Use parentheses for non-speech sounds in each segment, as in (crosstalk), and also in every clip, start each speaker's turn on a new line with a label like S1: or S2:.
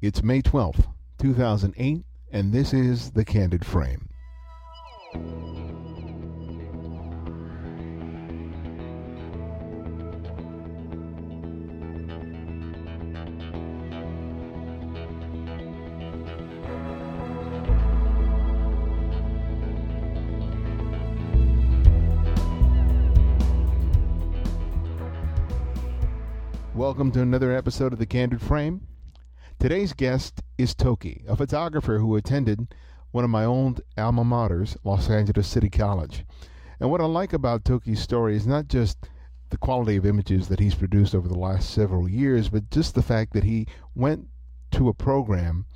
S1: It's May 12th, 2008, and this is The Candid Frame. Welcome to another episode of The Candid Frame. Today's guest is Toky, a photographer who attended one of my old alma maters, Los Angeles City College. And what I like about Toky's story is not just the quality of images that he's produced over the last several years, but just the fact that he went to a program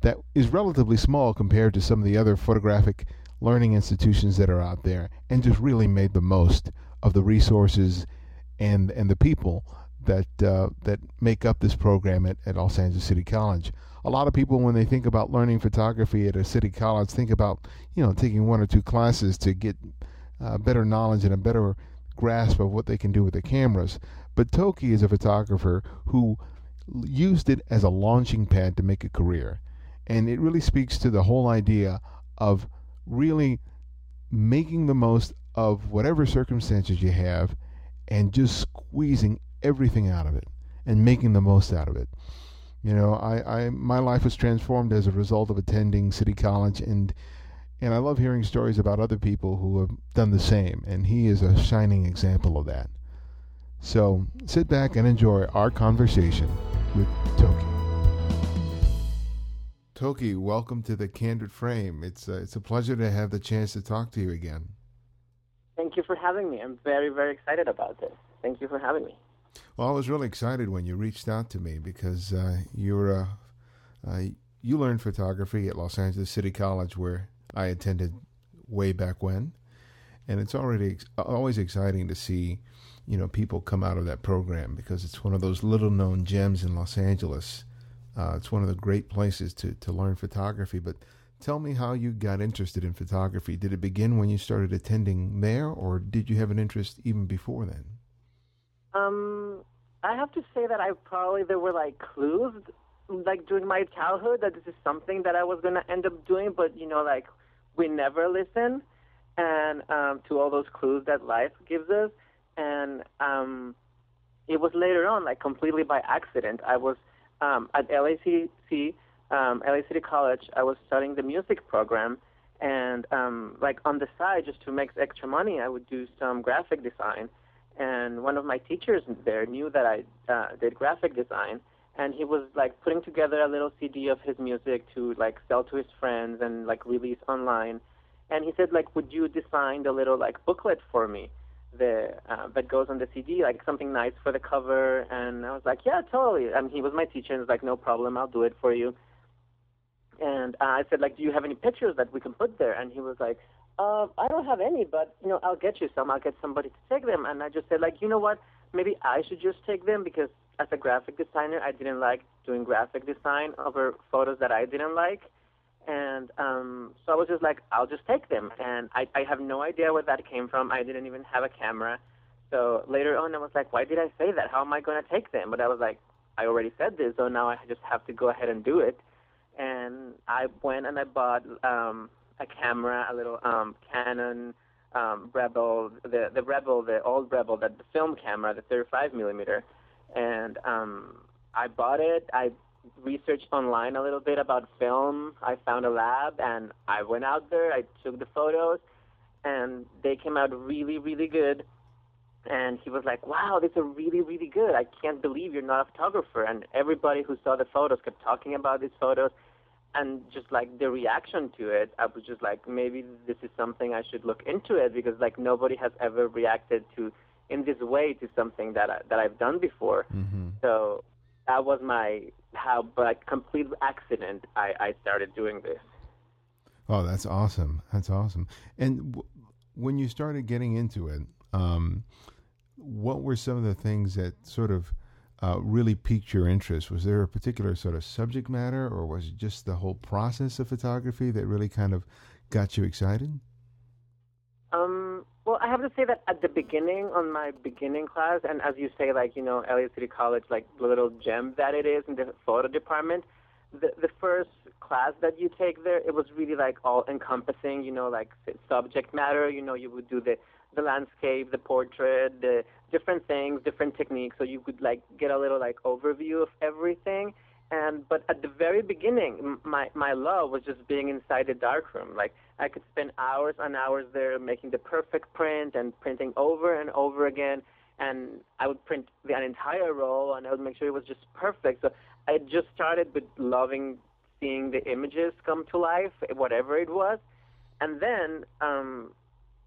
S1: that is relatively small compared to some of the other photographic learning institutions that are out there and just really made the most of the resources and and the people that uh, that make up this program at, at Los Angeles City College. A lot of people, when they think about learning photography at a city college, think about you know taking one or two classes to get uh, better knowledge and a better grasp of what they can do with the cameras. But Toky is a photographer who used it as a launching pad to make a career, and it really speaks to the whole idea of really making the most of whatever circumstances you have and just squeezing everything out of it and making the most out of it. You know, I, I my life was transformed as a result of attending City College and and I love hearing stories about other people who have done the same and he is a shining example of that. So sit back and enjoy our conversation with Toky. Toky, welcome to the Candid Frame. It's a, it's a pleasure to have the chance to talk to you again.
S2: Thank you for having me. I'm very, very excited about this. Thank you for having me.
S1: Well, I was really excited when you reached out to me because uh, you're uh, uh, you learned photography at Los Angeles City College, where I attended way back when, and it's already ex- always exciting to see you know people come out of that program because it's one of those little known gems in Los Angeles. Uh, it's one of the great places to to learn photography. But tell me how you got interested in photography. Did it begin when you started attending there, or did you have an interest even before then?
S2: Um, I have to say that I probably there were like clues like during my childhood that this is something that I was gonna end up doing, but you know, like we never listen and um, to all those clues that life gives us. And um, it was later on, like completely by accident. I was um, at LACC, um, LA City College. I was studying the music program, and um, like on the side, just to make extra money, I would do some graphic design and one of my teachers there knew that I uh, did graphic design, and he was like putting together a little CD of his music to like sell to his friends and like release online. And he said like, would you design the little like booklet for me, the uh, that goes on the CD, like something nice for the cover? And I was like, yeah, totally. And he was my teacher, and was like, no problem, I'll do it for you. And uh, I said like, do you have any pictures that we can put there? And he was like, uh, I don't have any, but you know, I'll get you some. I'll get somebody to take them. And I just said, like, you know what? Maybe I should just take them because as a graphic designer, I didn't like doing graphic design over photos that I didn't like. And um, so I was just like, I'll just take them. And I, I have no idea where that came from. I didn't even have a camera. So later on, I was like, why did I say that? How am I going to take them? But I was like, I already said this, so now I just have to go ahead and do it. And I went and I bought um, a camera, a little um, Canon um, Rebel, the the Rebel, the old Rebel, that the film camera, the 35 millimeter, and um, I bought it. I researched online a little bit about film. I found a lab, and I went out there. I took the photos, and they came out really, really good. And he was like, "Wow, these are really, really good. I can't believe you're not a photographer." And everybody who saw the photos kept talking about these photos and just like the reaction to it, I was just like, maybe this is something I should look into it because like nobody has ever reacted to in this way to something that I, that I've done before.
S1: Mm-hmm.
S2: So that was my how by complete accident I, I started doing this.
S1: Oh, that's awesome! That's awesome. And w- when you started getting into it, um, what were some of the things that sort of uh, really piqued your interest? Was there a particular sort of subject matter, or was it just the whole process of photography that really kind of got you excited?
S2: Um, well, I have to say that at the beginning, on my beginning class, and as you say, like you know, LA City College, like the little gem that it is in the photo department, the the first class that you take there, it was really like all encompassing. You know, like subject matter. You know, you would do the the landscape, the portrait, the different things, different techniques, so you could like get a little like overview of everything. And but at the very beginning, my my love was just being inside the darkroom. Like I could spend hours and hours there making the perfect print and printing over and over again. And I would print the, an entire roll, and I would make sure it was just perfect. So I just started with loving seeing the images come to life, whatever it was. And then um,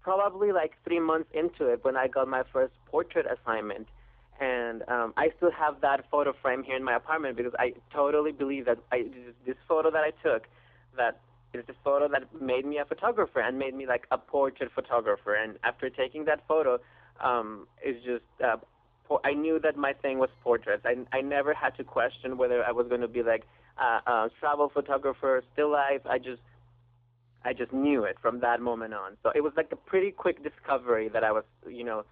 S2: probably like three months into it when I got my first portrait assignment. And um, I still have that photo frame here in my apartment because I totally believe that I, this photo that I took, that is the photo that made me a photographer and made me like a portrait photographer. And after taking that photo, um, it's just uh, I knew that my thing was portraits. I I never had to question whether I was going to be like a, a travel photographer, still life. I just I just knew it from that moment on. So it was like a pretty quick discovery that I was, you know,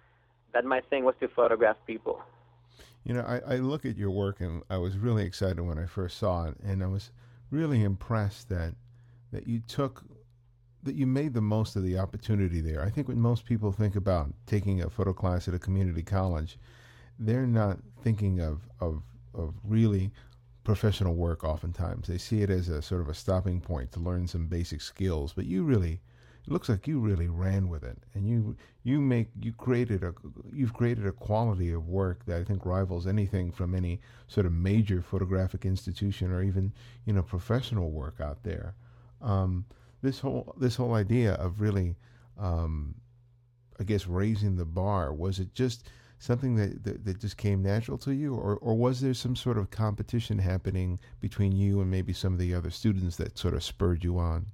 S2: that my thing was to photograph people.
S1: You know, I, I look at your work and I was really excited when I first saw it, and I was really impressed that that you took that you made the most of the opportunity there. I think when most people think about taking a photo class at a community college, they're not thinking of of of really professional work oftentimes. They see it as a sort of a stopping point to learn some basic skills, but you really it looks like you really ran with it and you you make you created a you've created a quality of work that I think rivals anything from any sort of major photographic institution or even you know professional work out there. Um, this whole this whole idea of really um, I guess raising the bar was it just something that, that, that, just came natural to you, or, or was there some sort of competition happening between you and maybe some of the other students that sort of spurred you on?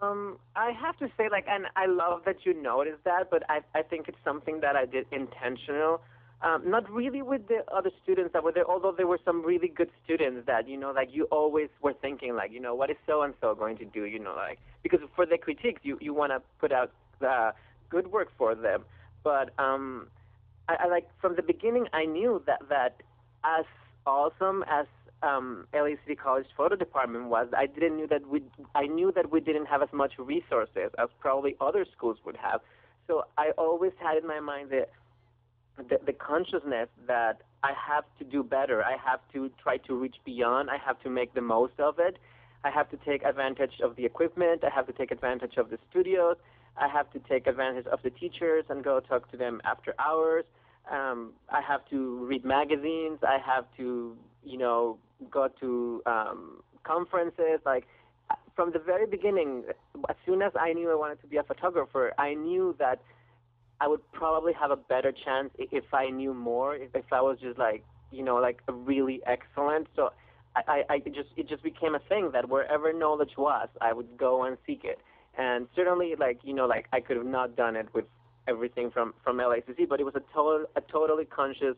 S2: Um, I have to say, like, and I love that you noticed that, but I, I think it's something that I did intentional. Um, not really with the other students that were there, although there were some really good students that, you know, like you always were thinking, like, you know, what is so and so going to do, you know, like, because for the critiques, you, you want to put out the good work for them. But um, I, I like from the beginning I knew that that as awesome as um, LA City College photo department was, I didn't knew that we I knew that we didn't have as much resources as probably other schools would have. So I always had in my mind the, the the consciousness that I have to do better. I have to try to reach beyond. I have to make the most of it. I have to take advantage of the equipment. I have to take advantage of the studios. I have to take advantage of the teachers and go talk to them after hours. Um, I have to read magazines. I have to, you know, go to um, conferences. Like from the very beginning, as soon as I knew I wanted to be a photographer, I knew that I would probably have a better chance if I knew more. If, I was just like, you know, like really excellent. So I, I, I just it just became a thing that wherever knowledge was, I would go and seek it and certainly like you know like I could have not done it with everything from from LACC, but it was a total a totally conscious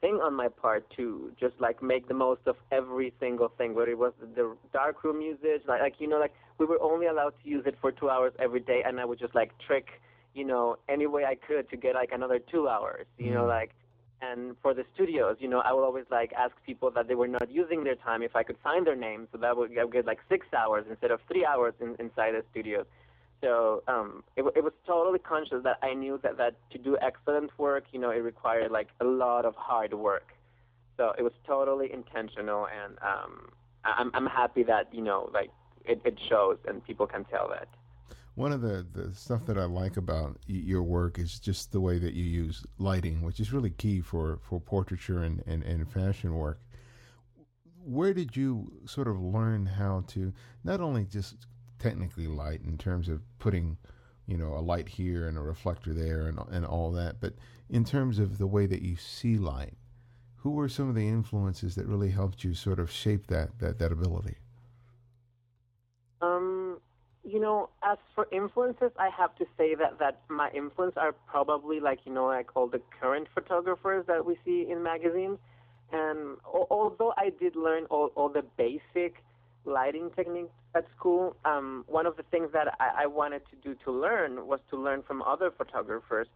S2: thing on my part to just like make the most of every single thing, whether it was the dark room usage, like like you know like we were only allowed to use it for two hours every day, and I would just like trick you know any way I could to get like another two hours, you know mm-hmm. like and for the studios, you know, I would always like ask people that they were not using their time if I could find their names, so that would I would get like six hours instead of three hours in, inside the studios. So um, it, it was totally conscious that I knew that that to do excellent work, you know, it required like a lot of hard work. So it was totally intentional, and um, I'm I'm happy that you know like it, it shows and people can tell that
S1: one of the, the stuff that I like about your work is just the way that you use lighting, which is really key for, for portraiture and, and, and fashion work. Where did you sort of learn how to not only just technically light in terms of putting, you know, a light here and a reflector there and, and all that, but in terms of the way that you see light? Who were some of the influences that really helped you sort of shape that, that, that ability?
S2: You know, as for influences, I have to say that that my influence are probably like you know like all the current photographers that we see in magazines. And although I did learn all, all the basic lighting techniques at school, um, one of the things that I, I wanted to do to learn was to learn from other photographers.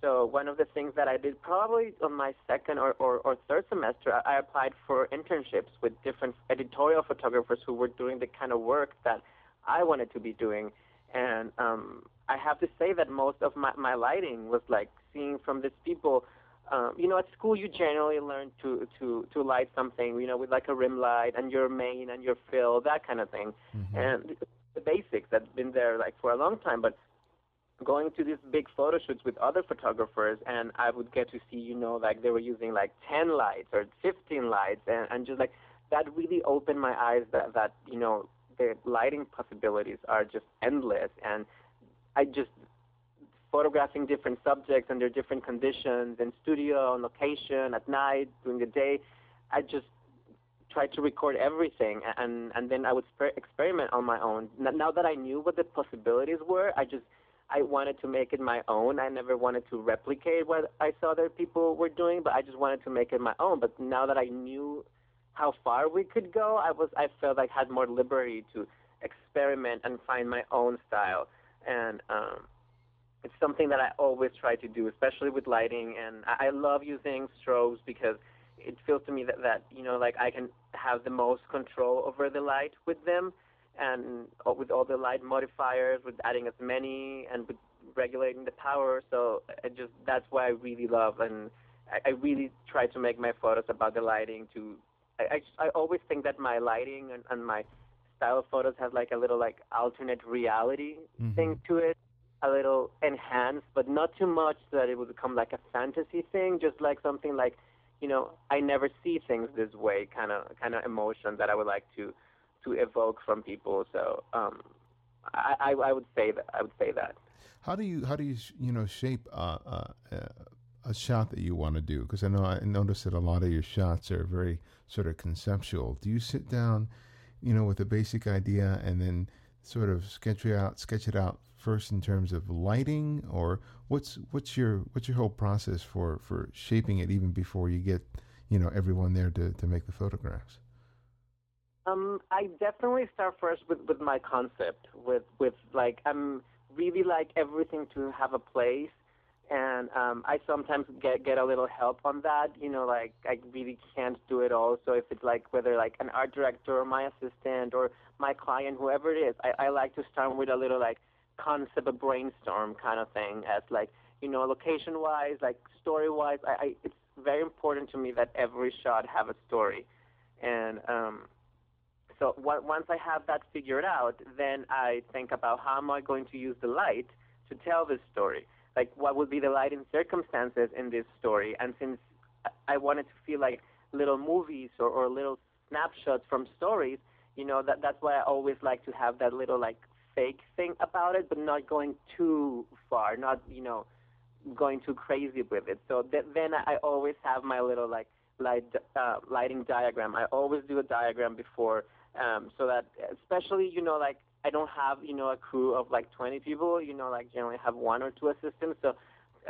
S2: So one of the things that I did probably on my second or, or, or third semester, I, I applied for internships with different editorial photographers who were doing the kind of work that I wanted to be doing. And um, I have to say that most of my, my lighting was like seeing from these people. Um, you know, at school you generally learn to, to, to light something, you know, with like a rim light and your main and your fill, that kind of thing. Mm-hmm. And the basics that's been there like for a long time. But going to these big photo shoots with other photographers and I would get to see, you know, like they were using like 10 lights or 15 lights and, and just like that really opened my eyes that, that, you know, the lighting possibilities are just endless and I just photographing different subjects under different conditions in studio, on location, at night, during the day. I just tried to record everything and and then I would experiment on my own. Now that I knew what the possibilities were, I just I wanted to make it my own. I never wanted to replicate what I saw other people were doing, but I just wanted to make it my own. But now that I knew how far we could go, I was I felt like I had more liberty to experiment and find my own style. And um, it's something that I always try to do, especially with lighting. And I, I love using strobes because it feels to me that that you know like I can have the most control over the light with them and with all the light modifiers, with adding as many and with regulating the power. So I just that's why I really love and I, I really try to make my photos about the lighting. To I I, I always think that my lighting and, and my style of photos has like a little like alternate reality mm-hmm. thing to it, a little enhanced, but not too much so that it would become like a fantasy thing. Just like something like you know I never see things this way kind of kind of emotion that I would like to to evoke from people. So um, I, I, I, would say that I would say that.
S1: How do you how do you you know shape uh, uh, a shot that you want to do? Because I know I noticed that a lot of your shots are very sort of conceptual. Do you sit down, you know, with a basic idea and then sort of sketch it out, sketch it out first in terms of lighting, or what's what's your what's your whole process for for shaping it even before you get you know everyone there to to make the photographs?
S2: Um, I definitely start first with, with my concept, with with like I'm really like everything to have a place, and um, I sometimes get get a little help on that. You know, like I really can't do it all. So if it's like whether like an art director or my assistant or my client, whoever it is, I, I like to start with a little like concept, a brainstorm kind of thing, as like you know, location wise, like story wise. I, I it's very important to me that every shot have a story, and um, so once I have that figured out, then I think about how am I going to use the light to tell this story? Like what would be the lighting circumstances in this story? And since I wanted to feel like little movies or, or little snapshots from stories, you know, that that's why I always like to have that little like fake thing about it, but not going too far, not you know, going too crazy with it. So th- then I always have my little like light uh, lighting diagram. I always do a diagram before um, so that especially you know like I don't have you know a crew of like 20 people. You know like generally have one or two assistants. So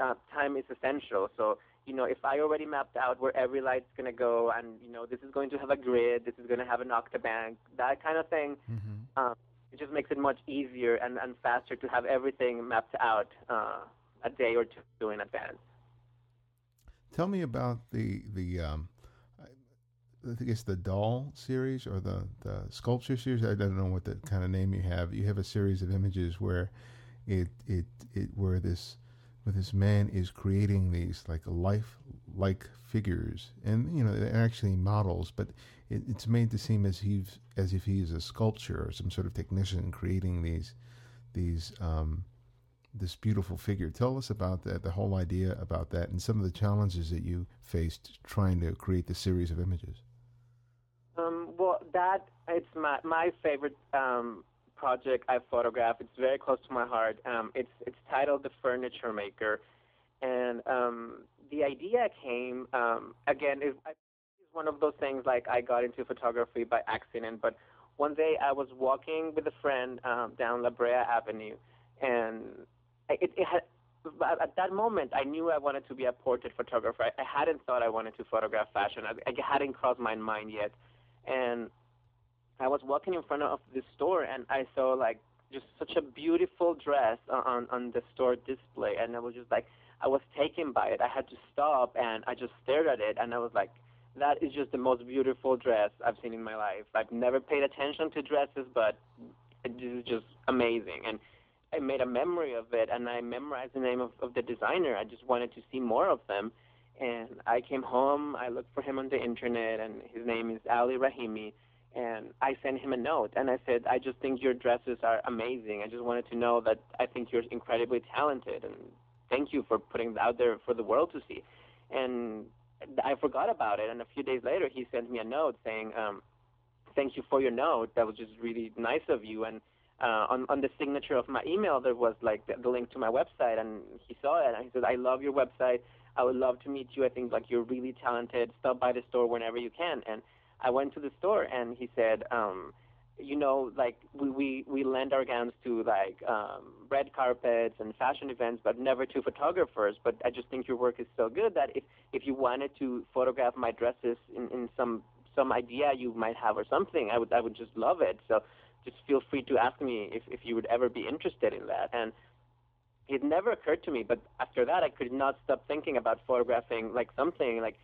S2: uh, time is essential. So you know if I already mapped out where every light's gonna go, and you know this is going to have a grid, this is gonna have an octabank, that kind of thing. Mm-hmm. Um, it just makes it much easier and, and faster to have everything mapped out uh, a day or two in advance.
S1: Tell me about the the um, I think it's the doll series or the, the sculpture series. I don't know what the kind of name you have. You have a series of images where it it it where this where this man is creating these like life like figures, and you know they're actually models, but it, it's made to seem as he's as if he's a sculptor or some sort of technician creating these these um, this beautiful figure. Tell us about that, the whole idea about that, and some of the challenges that you faced trying to create the series of images.
S2: That it's my my favorite um, project I photographed. It's very close to my heart. Um, it's it's titled The Furniture Maker, and um, the idea came um, again. It, it's one of those things like I got into photography by accident, but one day I was walking with a friend um, down La Brea Avenue, and it, it had at that moment, I knew I wanted to be a portrait photographer. I, I hadn't thought I wanted to photograph fashion. I, I hadn't crossed my mind yet and I was walking in front of the store and I saw like just such a beautiful dress on on the store display, and I was just like, I was taken by it. I had to stop and I just stared at it and I was like, that is just the most beautiful dress I've seen in my life. I've never paid attention to dresses, but this is just amazing. And I made a memory of it and I memorized the name of, of the designer. I just wanted to see more of them. And I came home, I looked for him on the internet, and his name is Ali Rahimi. And I sent him a note, and I said, I just think your dresses are amazing. I just wanted to know that I think you're incredibly talented, and thank you for putting it out there for the world to see. And I forgot about it, and a few days later, he sent me a note saying, um, "Thank you for your note. That was just really nice of you." And uh, on on the signature of my email, there was like the, the link to my website, and he saw it, and he said, "I love your website. I would love to meet you. I think like you're really talented. Stop by the store whenever you can." And I went to the store, and he said. Um, you know, like we, we, we lend our gowns to like um, red carpets and fashion events, but never to photographers. But I just think your work is so good that if, if you wanted to photograph my dresses in, in some some idea you might have or something, I would I would just love it. So just feel free to ask me if, if you would ever be interested in that. And it never occurred to me, but after that I could not stop thinking about photographing like something like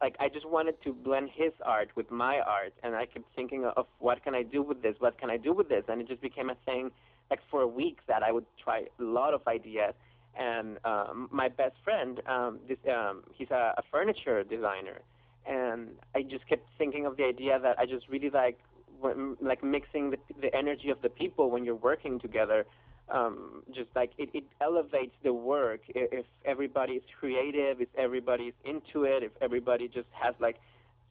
S2: like I just wanted to blend his art with my art, and I kept thinking of what can I do with this, what can I do with this, and it just became a thing. Like for weeks that I would try a lot of ideas, and um, my best friend, um, this, um, he's a, a furniture designer, and I just kept thinking of the idea that I just really like when, like mixing the, the energy of the people when you're working together um, just like it, it elevates the work if everybody is creative, if everybody is into it, if everybody just has like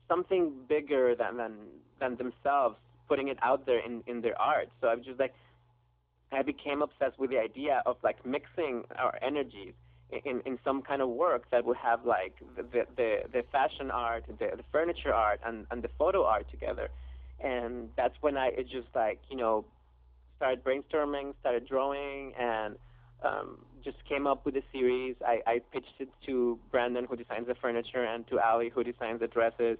S2: something bigger than than, than themselves putting it out there in, in their art. So I'm just like I became obsessed with the idea of like mixing our energies in, in some kind of work that would have like the the, the fashion art, the, the furniture art, and, and the photo art together. And that's when I it just like you know started brainstorming, started drawing, and um, just came up with a series. I, I pitched it to Brandon, who designs the furniture, and to Ali, who designs the dresses,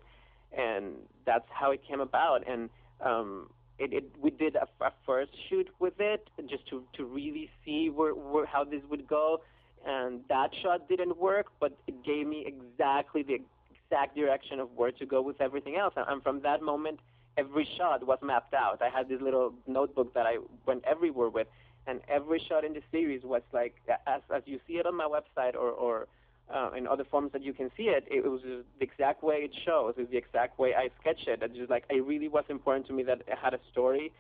S2: and that's how it came about. And um, it, it, we did a, a first shoot with it just to, to really see where, where, how this would go. And that shot didn't work, but it gave me exactly the exact direction of where to go with everything else. And from that moment, every shot was mapped out. I had this little notebook that I went everywhere with, and every shot in the series was like as as you see it on my website or or uh, in other forms that you can see it, it was the exact way it shows. It's the exact way I sketched it. It's just like it really was important to me that it had a story,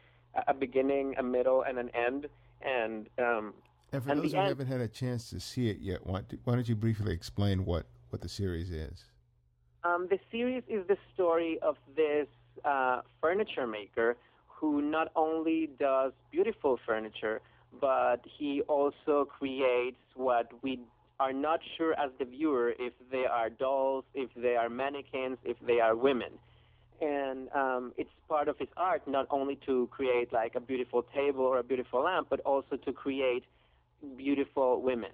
S2: a beginning, a middle, and an end. And um,
S1: and for
S2: and
S1: those who
S2: end,
S1: haven't had a chance to see it yet, why, why don't you briefly explain what what the series is?
S2: Um, the series is the story of this uh, furniture maker who not only does beautiful furniture, but he also creates what we are not sure as the viewer if they are dolls, if they are mannequins, if they are women. And um, it's part of his art not only to create like a beautiful table or a beautiful lamp, but also to create beautiful women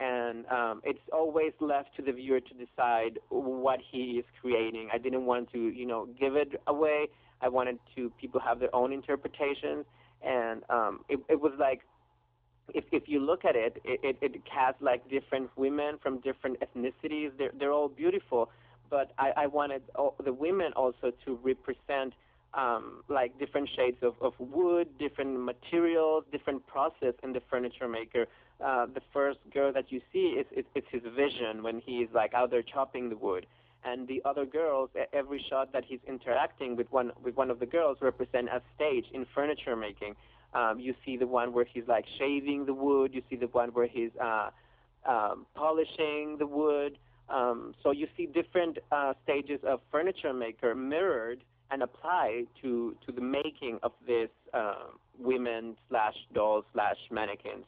S2: and um, it's always left to the viewer to decide what he is creating. I didn't want to, you know, give it away. I wanted to people have their own interpretations, and um, it, it was like, if if you look at it, it, it, it casts like different women from different ethnicities. They're they're all beautiful, but I, I wanted all, the women also to represent. Um, like different shades of, of wood, different materials, different process in the furniture maker, uh, the first girl that you see is his vision when he's like out there chopping the wood. And the other girls every shot that he's interacting with one with one of the girls represent a stage in furniture making. Um, you see the one where he's like shaving the wood. You see the one where he's uh, um, polishing the wood. Um, so you see different uh, stages of furniture maker mirrored and applied to to the making of this uh, women slash dolls slash mannequins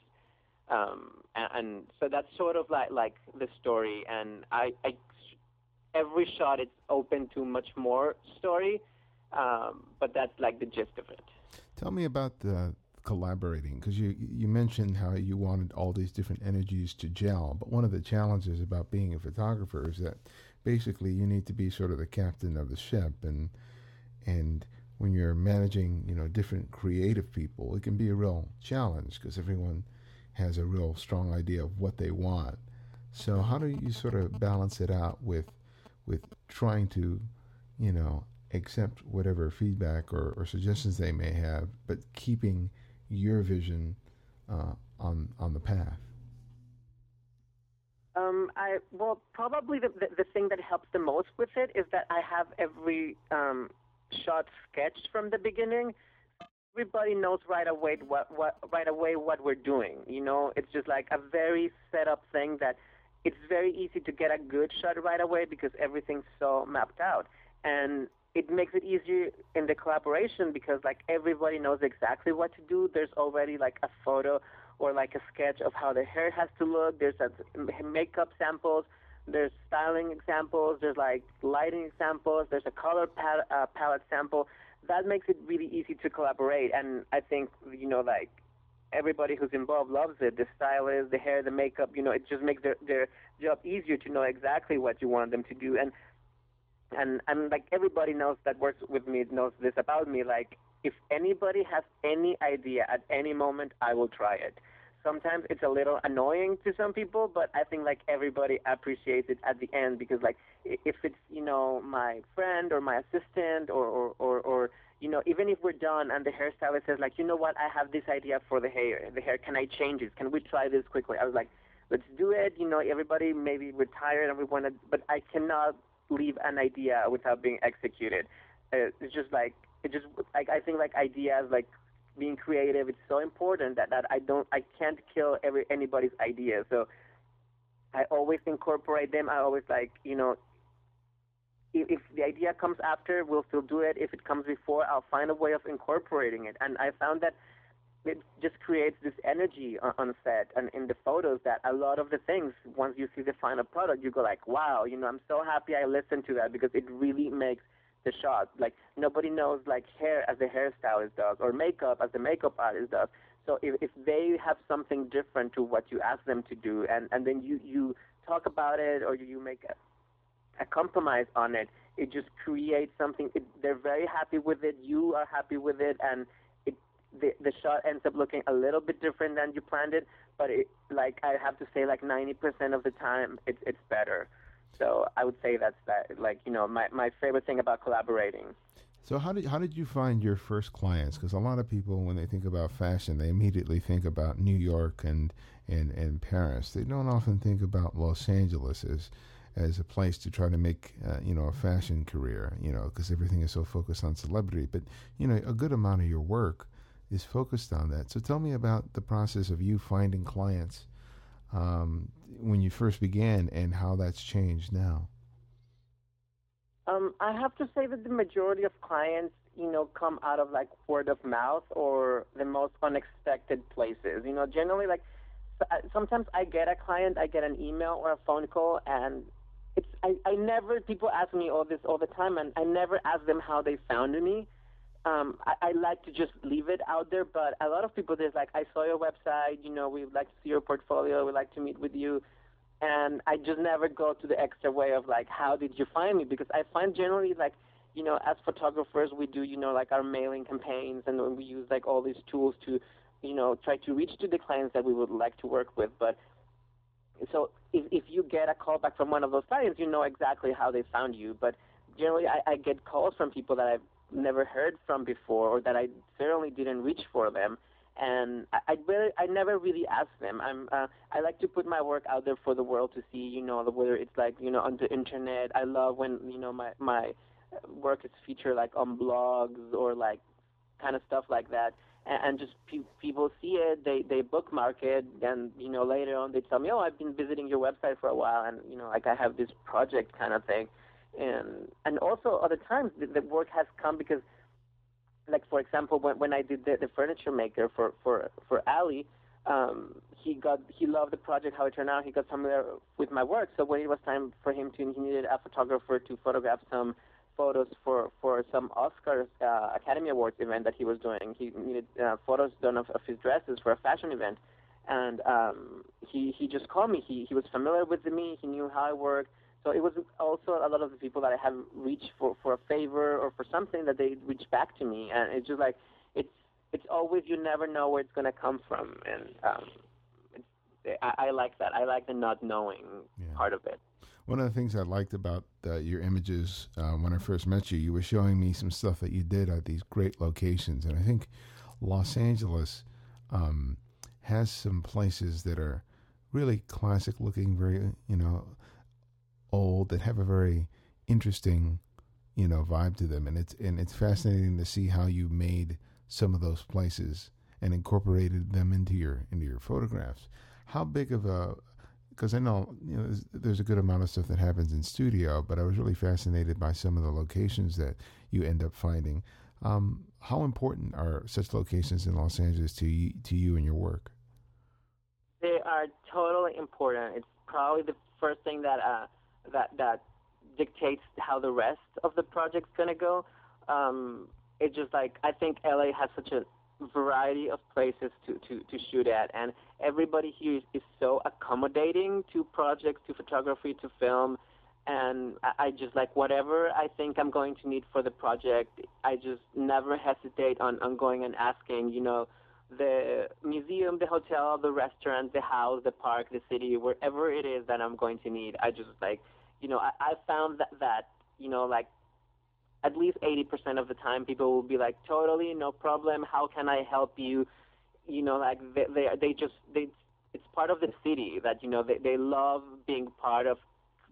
S2: um, and, and, so that's sort of like like the story. And I, I every shot it's open to much more story, um, but that's like the gist of it.
S1: Tell me about the collaborating because you you mentioned how you wanted all these different energies to gel, but one of the challenges about being a photographer is that basically you need to be sort of the captain of the ship and and when you're managing you know different creative people it can be a real challenge because everyone has a real strong idea of what they want. So how do you sort of balance it out with with trying to, you know, accept whatever feedback or, or suggestions they may have, but keeping your vision uh, on on the path?
S2: Um, I well, probably the, the, the thing that helps the most with it is that I have every um, shot sketched from the beginning. Everybody knows right away what what right away what we're doing. You know, it's just like a very set up thing that it's very easy to get a good shot right away because everything's so mapped out, and it makes it easier in the collaboration because like everybody knows exactly what to do. There's already like a photo or like a sketch of how the hair has to look. There's a makeup samples. There's styling examples. There's like lighting examples. There's a color pal- uh, palette sample. That makes it really easy to collaborate. And I think you know like everybody who's involved loves it. The stylist, the hair, the makeup. You know, it just makes their their job easier to know exactly what you want them to do. And and and like everybody knows that works with me knows this about me. Like if anybody has any idea at any moment, I will try it. Sometimes it's a little annoying to some people, but I think like everybody appreciates it at the end because like if it's you know my friend or my assistant or or or, or you know even if we're done and the hairstylist says like you know what? I have this idea for the hair the hair. Can I change it? Can we try this quickly? I was like let's do it. You know everybody maybe we're tired and we want to but I cannot leave an idea without being executed. Uh, it's just like it just like I think like ideas like being creative it's so important that, that I don't I can't kill every anybody's idea so I always incorporate them. I always like you know if, if the idea comes after we'll still do it. If it comes before I'll find a way of incorporating it. And I found that it just creates this energy on, on set and in the photos that a lot of the things once you see the final product you go like wow you know I'm so happy I listened to that because it really makes the shot. Like nobody knows like hair as the hairstylist does or makeup as the makeup artist does. So if if they have something different to what you ask them to do, and and then you you talk about it or you make a, a compromise on it, it just creates something. It, they're very happy with it. You are happy with it, and it the the shot ends up looking a little bit different than you planned it. But it like I have to say like 90% of the time it's it's better. So I would say that's that. Like you know, my my favorite thing about collaborating.
S1: So how did how did you find your first clients? Because a lot of people, when they think about fashion, they immediately think about New York and and and Paris. They don't often think about Los Angeles as as a place to try to make uh, you know a fashion career. You know, because everything is so focused on celebrity. But you know, a good amount of your work is focused on that. So tell me about the process of you finding clients um, when you first began and how that's changed now?
S2: Um, I have to say that the majority of clients, you know, come out of like word of mouth or the most unexpected places. You know, generally like uh, sometimes I get a client, I get an email or a phone call, and it's I, I never people ask me all this all the time, and I never ask them how they found me um, I, I like to just leave it out there, but a lot of people there's like, I saw your website, you know, we'd like to see your portfolio, we'd like to meet with you, and I just never go to the extra way of like, how did you find me? Because I find generally like, you know, as photographers, we do, you know, like our mailing campaigns, and we use like all these tools to, you know, try to reach to the clients that we would like to work with, but so if, if you get a call back from one of those clients, you know exactly how they found you. But generally, I, I get calls from people that I've never heard from before or that I certainly didn't reach for them. And I, I really, I never really asked them. I'm, uh, I like to put my work out there for the world to see. You know, whether it's like, you know, on the internet. I love when you know my my work is featured like on blogs or like kind of stuff like that. And, just pe- people see it, they they bookmark it, and you know later on they tell me, oh, I've been visiting your website for a while, and you know like I have this project kind of thing and and also other times the, the work has come because like for example when when I did the, the furniture maker for for for Ali um he got he loved the project how it turned out. He got familiar with my work. So when it was time for him to he needed a photographer to photograph some photos for for some Oscars uh, Academy Awards event that he was doing. He needed uh, photos done of, of his dresses for a fashion event. And um he he just called me. He he was familiar with me. He knew how I worked so it was also a lot of the people that I have reached for for a favor or for something that they reach back to me, and it's just like it's it's always you never know where it's gonna come from, and um, it's I, I like that. I like the not knowing
S1: Yeah.
S2: part of it.
S1: One of the things I liked about uh, your images uh, when I first met you, you were showing me some stuff that you did at these great locations, and I think Los Angeles um, has some places that are really classic looking, very you know old that have a very interesting you know vibe to them, and it's and it's fascinating to see how you made some of those places and incorporated them into your into your photographs. How big of a because I know you know there's, there's a good amount of stuff that happens in studio, but I was really fascinated by some of the locations that you end up finding. Um, how important are such locations in Los Angeles to you, to you and your work?
S2: They are totally important. It's probably the first thing that uh, that that dictates how the rest of the project's gonna go. Um, it's just like I think LA has such a variety of places to, to, to shoot at, and everybody here is, is so accommodating to projects, to photography, to film, and I, I just like whatever I think I'm going to need for the project. I just never hesitate on, on going and asking, you know, the museum, the hotel, the restaurant, the house, the park, the city, wherever it is that I'm going to need. I just like, you know, I, I found that that you know like at least 80% of the time people will be like totally no problem. How can i help you? You know like they they, they just they it's part of the city that you know they they love being part of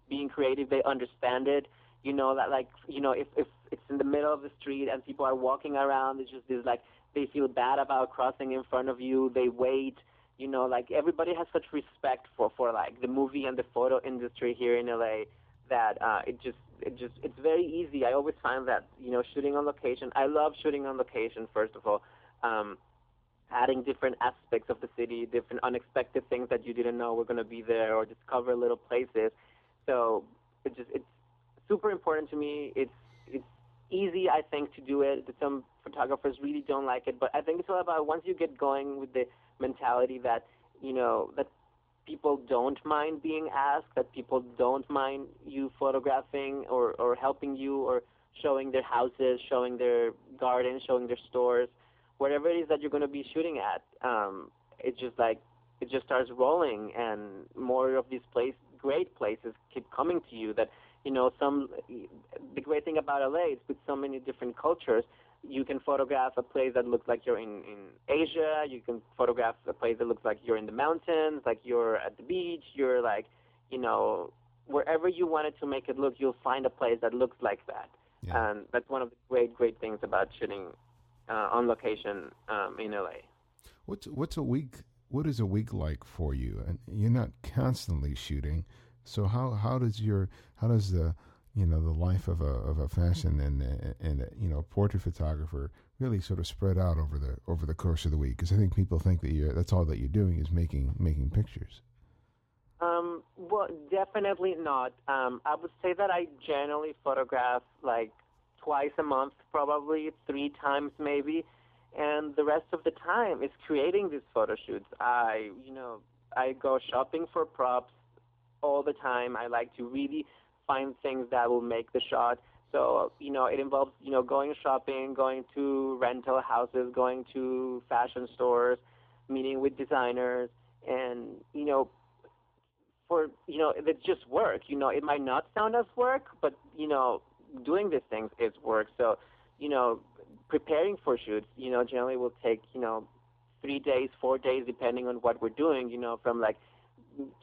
S2: being creative. They understand it. You know that like you know if if it's in the middle of the street and people are walking around it's just this like they feel bad about crossing in front of you. They wait you know like everybody has such respect for for like the movie and the photo industry here in la that uh it just it just it's very easy. I always find that you know shooting on location. I love shooting on location. First of all, um, adding different aspects of the city, different unexpected things that you didn't know were going to be there, or discover little places. So it just it's super important to me. It's it's easy, I think, to do it. Some photographers really don't like it, but I think it's all about once you get going with the mentality that you know that people don't mind being asked, that people don't mind you photographing or, or helping you or showing their houses, showing their gardens, showing their stores, whatever it is that you're going to be shooting at. Um, it's just like it just starts rolling, and more of these place, great places keep coming to you. That you know, some the great thing about LA is with so many different cultures you can photograph a place that looks like you're in, in Asia. You can photograph a place that looks like you're in the mountains, like you're at the beach. You're like, you know, wherever you wanted to make it look, you'll find a place that looks like that.
S1: Yeah.
S2: And that's one of the great, great things about shooting uh, on location um, in LA.
S1: What's what's a week? What is a week like for you? And you're not constantly shooting, so how how does your how does the you know the life of a of a fashion and and you know portrait photographer really sort of spread out over the over the course of the week? Because I think people think that you're that's all that you're doing is making making pictures.
S2: Um, well, definitely not. Um, I would say that I generally photograph like twice a month, probably three times maybe, and the rest of the time is creating these photo shoots. I, you know, I go shopping for props all the time. I like to really find things that will make the shot. So, you know, it involves, you know, going shopping, going to rental houses, going to fashion stores, meeting with designers, and, you know, for, you know, it's just work. You know, it might not sound as work, but, you know, doing these things is work. So, you know, preparing for shoots, you know, generally will take, you know, three days, four days, depending on what we're doing, you know, from like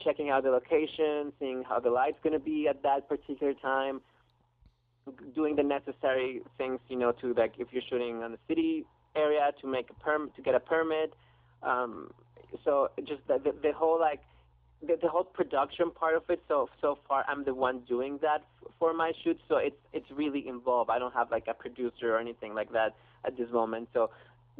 S2: checking out the location, seeing how the light's going to be at that particular time, doing the necessary things, you know, to like if you're shooting on the city area to make a perm to get a permit. Um, so just the, the, the whole like the, the whole production part of it. So so far, I'm the one doing that f- for my shoots. So it's it's really involved. I don't have like a producer or anything like that at this moment. So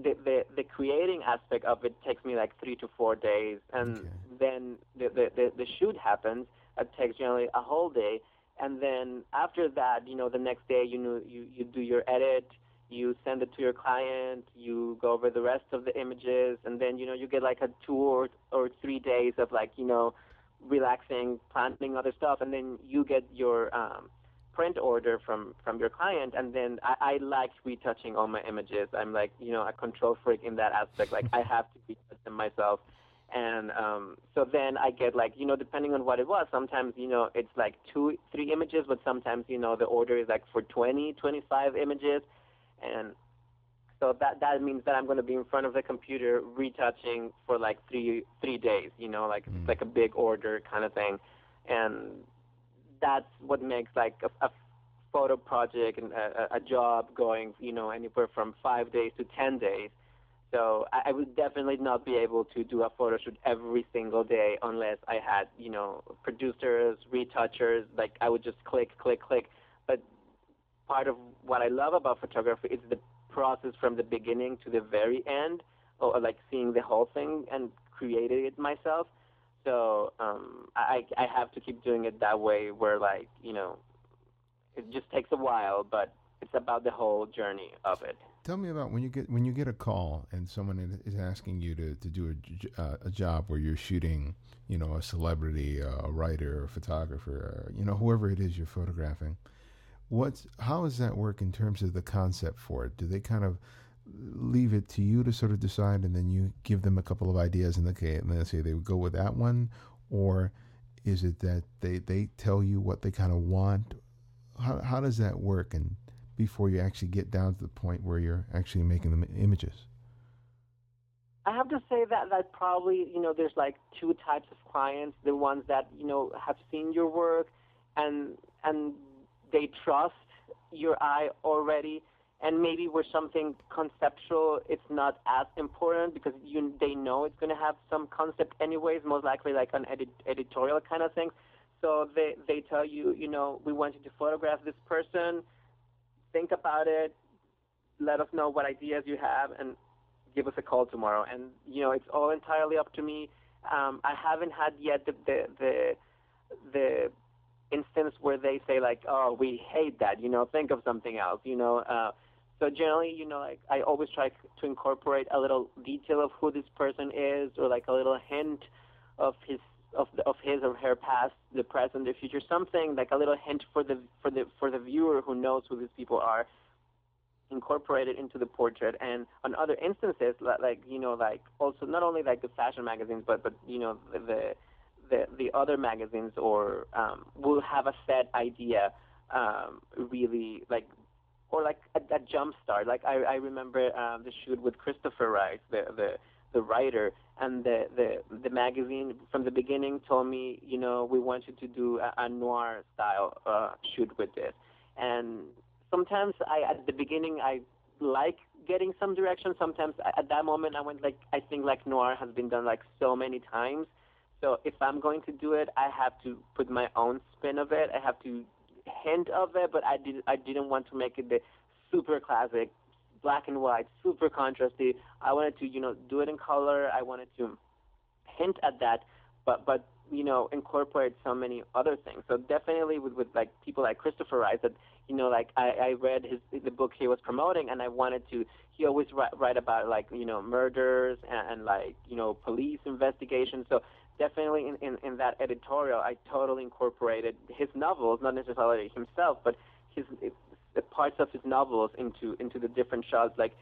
S2: the, the the creating aspect of it takes me like three to four days, and
S1: Okay.
S2: then the, the the the shoot happens. It takes generally a whole day, and then after that, you know, the next day, you know, you you do your edit, you send it to your client, you go over the rest of the images, and then you know you get like a two or or three days of like you know relaxing, planning other stuff, and then you get your um, print order from from your client, and then I, I like retouching all my images. I'm like you know a control freak in that aspect. Like I have to retouch them myself, and um, so then I get like you know depending on what it was. Sometimes you know it's like two, three images, but sometimes you know the order is like for 20, 25 images, and so that that means that I'm going to be in front of the computer retouching for like three three days. You know, like mm. it's like a big order kind of thing, and that's what makes like a, a photo project and a, a job going. You know, anywhere from five days to ten days so I, I would definitely not be able to do a photo shoot every single day unless I had, you know, producers, retouchers. Like I would just click, click, click. But part of what I love about photography is the process from the beginning to the very end, or, like seeing the whole thing and creating it myself. So um, I I have to keep doing it that way, where like you know, it just takes a while, but it's about the whole journey of it.
S1: Tell me about when you get when you get a call and someone is asking you to, to do a, uh, a job where you're shooting, you know, a celebrity, a writer, a photographer, you know, whoever it is you're photographing. What's how does that work in terms of the concept for it? Do they kind of leave it to you to sort of decide, and then you give them a couple of ideas, and okay, and they say they would go with that one, or is it that they they tell you what they kind of want? How how does that work? And before you actually get down to the point where you're actually making the images?
S2: I have to say that that probably you know there's like two types of clients: the ones that you know have seen your work and and they trust your eye already, and maybe where something conceptual it's not as important because you they know it's going to have some concept anyways, most likely like an edit, editorial kind of thing. So they they tell you you know we want you to photograph this person think about it, let us know what ideas you have, and give us a call tomorrow. And you know, it's all entirely up to me. Um, I haven't had yet the, the the the instance where they say like, "Oh, we hate that," you know, think of something else, you know. Uh, so generally, you know, like I always try to incorporate a little detail of who this person is, or like a little hint of his of the, of his or her past, the present, the future, something like a little hint for the for the for the viewer who knows who these people are, incorporated into the portrait. And on other instances, like you know, like also not only like the fashion magazines, but but you know the the the other magazines or um, will have a set idea, um, really like or like a, a jump start. Like I I remember um, the shoot with Christopher Rice, the the the writer and the, the the magazine from the beginning told me, you know, we want you to do a, a noir style uh, shoot with this. And sometimes I at the beginning I like getting some direction. Sometimes I, at that moment I went like I think like noir has been done like so many times. So if I'm going to do it, I have to put my own spin of it. I have to hint of it, but I did I didn't want to make it the super classic black and white, super contrasty. I wanted to, you know, do it in color. I wanted to hint at that, but but you know, incorporate so many other things. So definitely with with like people like Christopher Rice, that you know, like I, I read his the book he was promoting, and I wanted to. He always write, write about like you know murders and, and like you know police investigations. So definitely in, in, in that editorial, I totally incorporated his novels, not necessarily himself, but his the parts of his novels into into the different shots. Like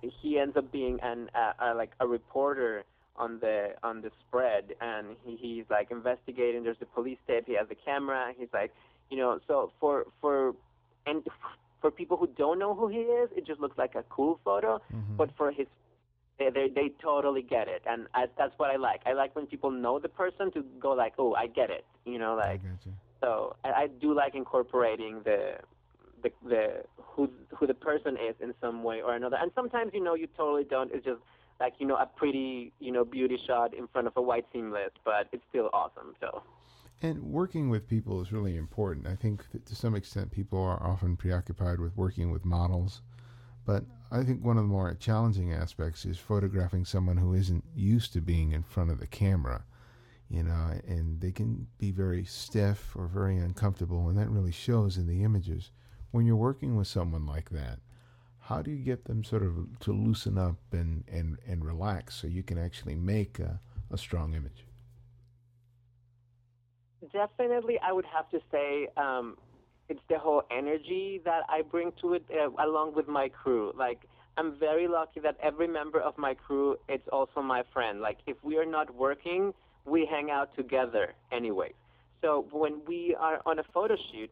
S2: he ends up being an uh, like a reporter on the on the spread, and he, he's like investigating. There's the police tape. He has the camera. He's like, you know, so for for and for people who don't know who he is, it just looks like a cool photo. Mm-hmm. But for his they, they they totally get it, and I, that's what I like. I like when people know the person to go like, oh, I get it, you know, like. So I, I do like incorporating the the the who who the person is in some way or another. And sometimes you know you totally don't. It's just like you know a pretty you know beauty shot in front of a white seamless, but it's still awesome. So.
S1: And working with people is really important. I think that to some extent people are often preoccupied with working with models, but I think one of the more challenging aspects is photographing someone who isn't used to being in front of the camera you know, and they can be very stiff or very uncomfortable, and that really shows in the images when you're working with someone like that, how do you get them sort of to loosen up and, and, and relax so you can actually make a, a strong image?
S2: Definitely, I would have to say um, it's the whole energy that I bring to it uh, along with my crew. Like, I'm very lucky that every member of my crew it's also my friend. Like if we are not working, we hang out together anyway. So when we are on a photo shoot,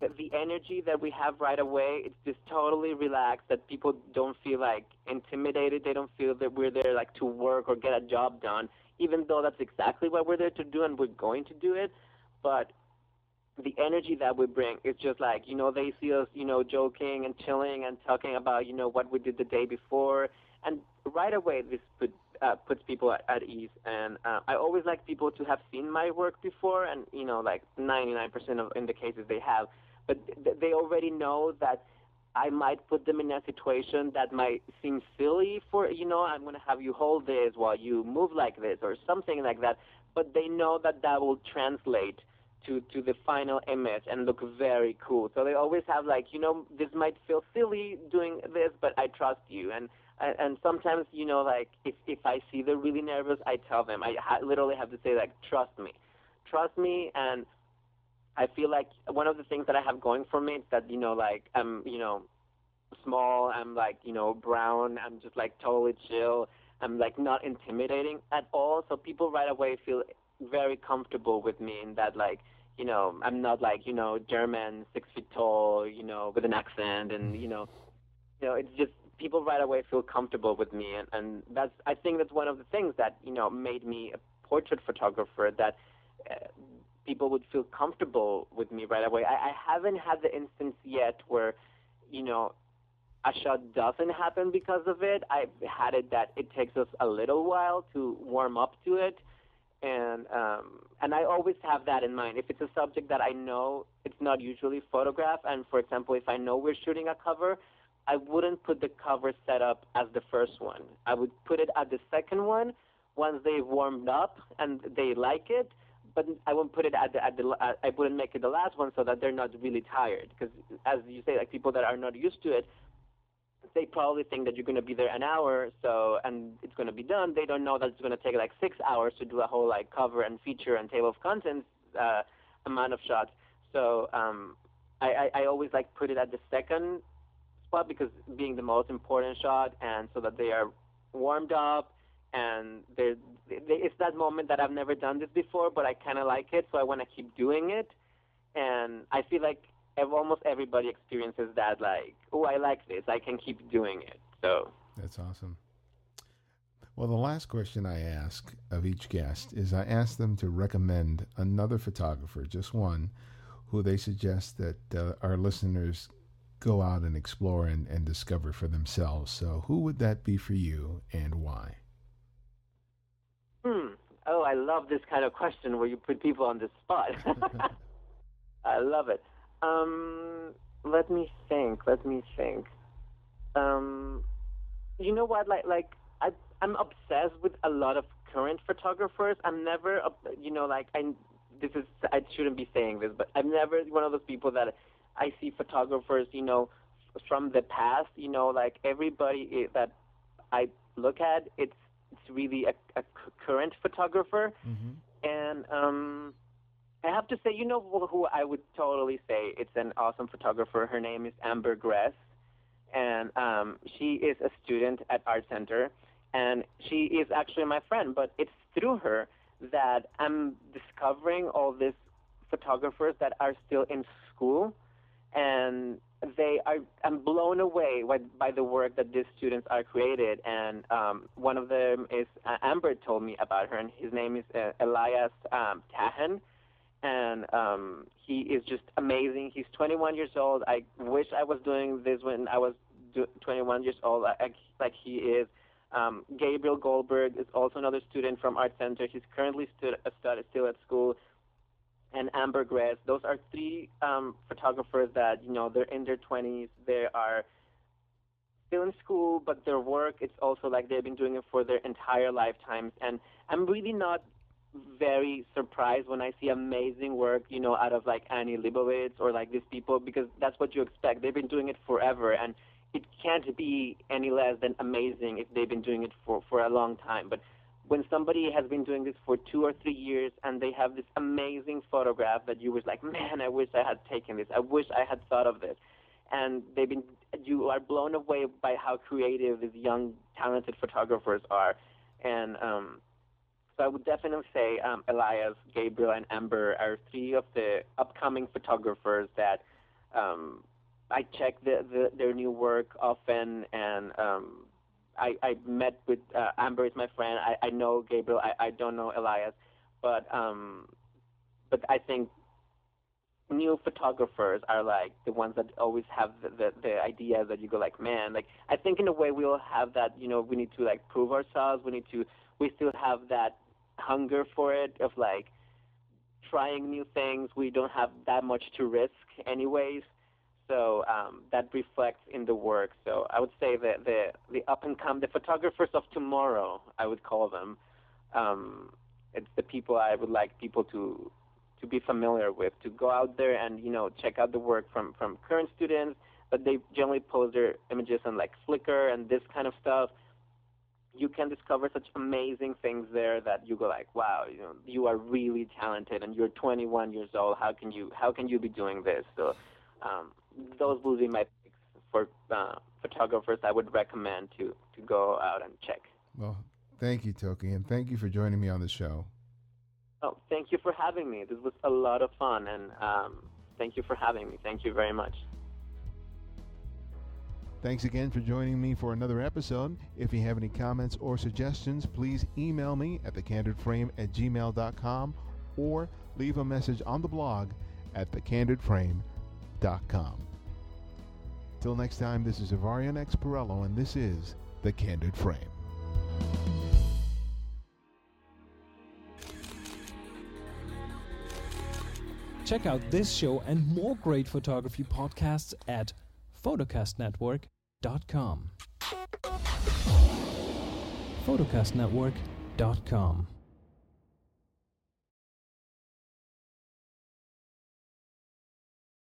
S2: the energy that we have right away, it's just totally relaxed. That people don't feel like intimidated. They don't feel that we're there like to work or get a job done, even though that's exactly what we're there to do and we're going to do it. But the energy that we bring is just like you know they see us you know joking and chilling and talking about you know what we did the day before. And right away this put, uh, puts people at, at ease. And uh, I always like people to have seen my work before and you know like 99% of in the cases they have. But th- they already know that I might put them in a situation that might seem silly for you know I'm going to have you hold this while you move like this or something like that. But they know that that will translate to to the final image and look very cool. So they always have like, you know, this might feel silly doing this, but I trust you. And and sometimes, you know, like if if I see they're really nervous, I tell them. I ha- literally have to say like, trust me, trust me. And I feel like one of the things that I have going for me is that you know, like I'm, you know, small. I'm like, you know, brown. I'm just like totally chill. I'm like not intimidating at all. So people right away feel very comfortable with me in that like you know I'm not like you know German six feet tall you know with an accent and you know you know it's just people right away feel comfortable with me and and that's I think that's one of the things that you know made me a portrait photographer that uh, people would feel comfortable with me right away. I, I haven't had the instance yet where you know a shot doesn't happen because of it. I've had it that it takes us a little while to warm up to it and um, and I always have that in mind. If it's a subject that I know it's not usually photographed, and for example, if I know we're shooting a cover, I wouldn't put the cover set up as the first one. I would put it at the second one once they've warmed up and they like it. But I wouldn't put it at the at the I wouldn't make it the last one so that they're not really tired. Because as you say, like people that are not used to it, they probably think that you're going to be there an hour, so and it's going to be done. They don't know that it's going to take like six hours to do a whole like cover and feature and table of contents uh, amount of shots. So um, I, I, I always like put it at the second spot because being the most important shot, and so that they are warmed up and they it's that moment that I've never done this before, but I kind of like it, so I want to keep doing it. And I feel like almost everybody experiences that like oh i like this. I can keep doing it. So.
S1: That's awesome. Well the last question i ask of each guest is i ask them to recommend another photographer just one who they suggest that uh, our listeners go out and explore and, and discover for themselves. So who would that be for you and why?
S2: Hmm. Oh i love this kind of question where you put people on the spot. (laughs) I love it um, let me think. Let me think. Um, you know what? Like, like I, I'm obsessed with a lot of current photographers. I'm never, you know, like I. This is I shouldn't be saying this, but I'm never one of those people that I see photographers, you know, from the past. You know, like everybody that I look at, it's it's really a, a current photographer,
S1: mm-hmm.
S2: and um I have to say, you know who I would totally say it's an awesome photographer. Her name is Amber Gress, and um, she is a student at Art Center, and she is actually my friend. But it's through her that I'm discovering all these photographers that are still in school, and they are. I'm blown away by, by the work that these students are created. And um, one of them is uh, Amber told me about her, and his name is uh, Elias um, Tahan and um, he is just amazing. He's 21 years old. I wish I was doing this when I was 21 years old, like, like he is. Um, Gabriel Goldberg is also another student from Art Center. He's currently stu- still at school. And Amber Gress. Those are three um, photographers that you know they're in their 20s. They are still in school, but their work it's also like they've been doing it for their entire lifetimes. And I'm really not very surprised when I see amazing work, you know, out of like Annie Leibovitz or like these people because that's what you expect. They've been doing it forever and it can't be any less than amazing if they've been doing it for, for a long time. But when somebody has been doing this for two or three years and they have this amazing photograph that you was like, man, I wish I had taken this. I wish I had thought of this. and they've been you are blown away by how creative these young, talented photographers are, and um, so I would definitely say um, Elias, Gabriel, and Amber are three of the upcoming photographers that um, I check the, the, their new work often, and um, I, I met with uh, Amber is my friend. I, I know Gabriel. I, I don't know Elias, but um, but I think new photographers are like the ones that always have the, the the ideas that you go like man like I think in a way we all have that you know we need to like prove ourselves we need to we still have that hunger for it of like trying new things we don't have that much to risk anyways so um, that reflects in the work so I would say that the the up and come the photographers of tomorrow I would call them um, it's the people I would like people to to be familiar with, to go out there and you know check out the work from from current students. But they generally post their images on like Flickr and this kind of stuff. You can discover such amazing things there that you go like, wow, you know, you are really talented, and you're 21 years old. How can you how can you be doing this? So um, those will be my picks for uh, photographers I would recommend to to go out and check.
S1: Well, thank you, Toky, and thank you for joining me on the show.
S2: Oh, thank you for having me. This was a lot of fun, and um, thank you for having me. Thank you very much.
S1: Thanks again for joining me for another episode. If you have any comments or suggestions, please email me at thecandidframe at gmail.com or leave a message on the blog at thecandidframe.com. Till next time, this is Ibarionex Perello, and this is The Candid Frame.
S3: Check out this show and more great photography podcasts at photocastnetwork.com. photocastnetwork.com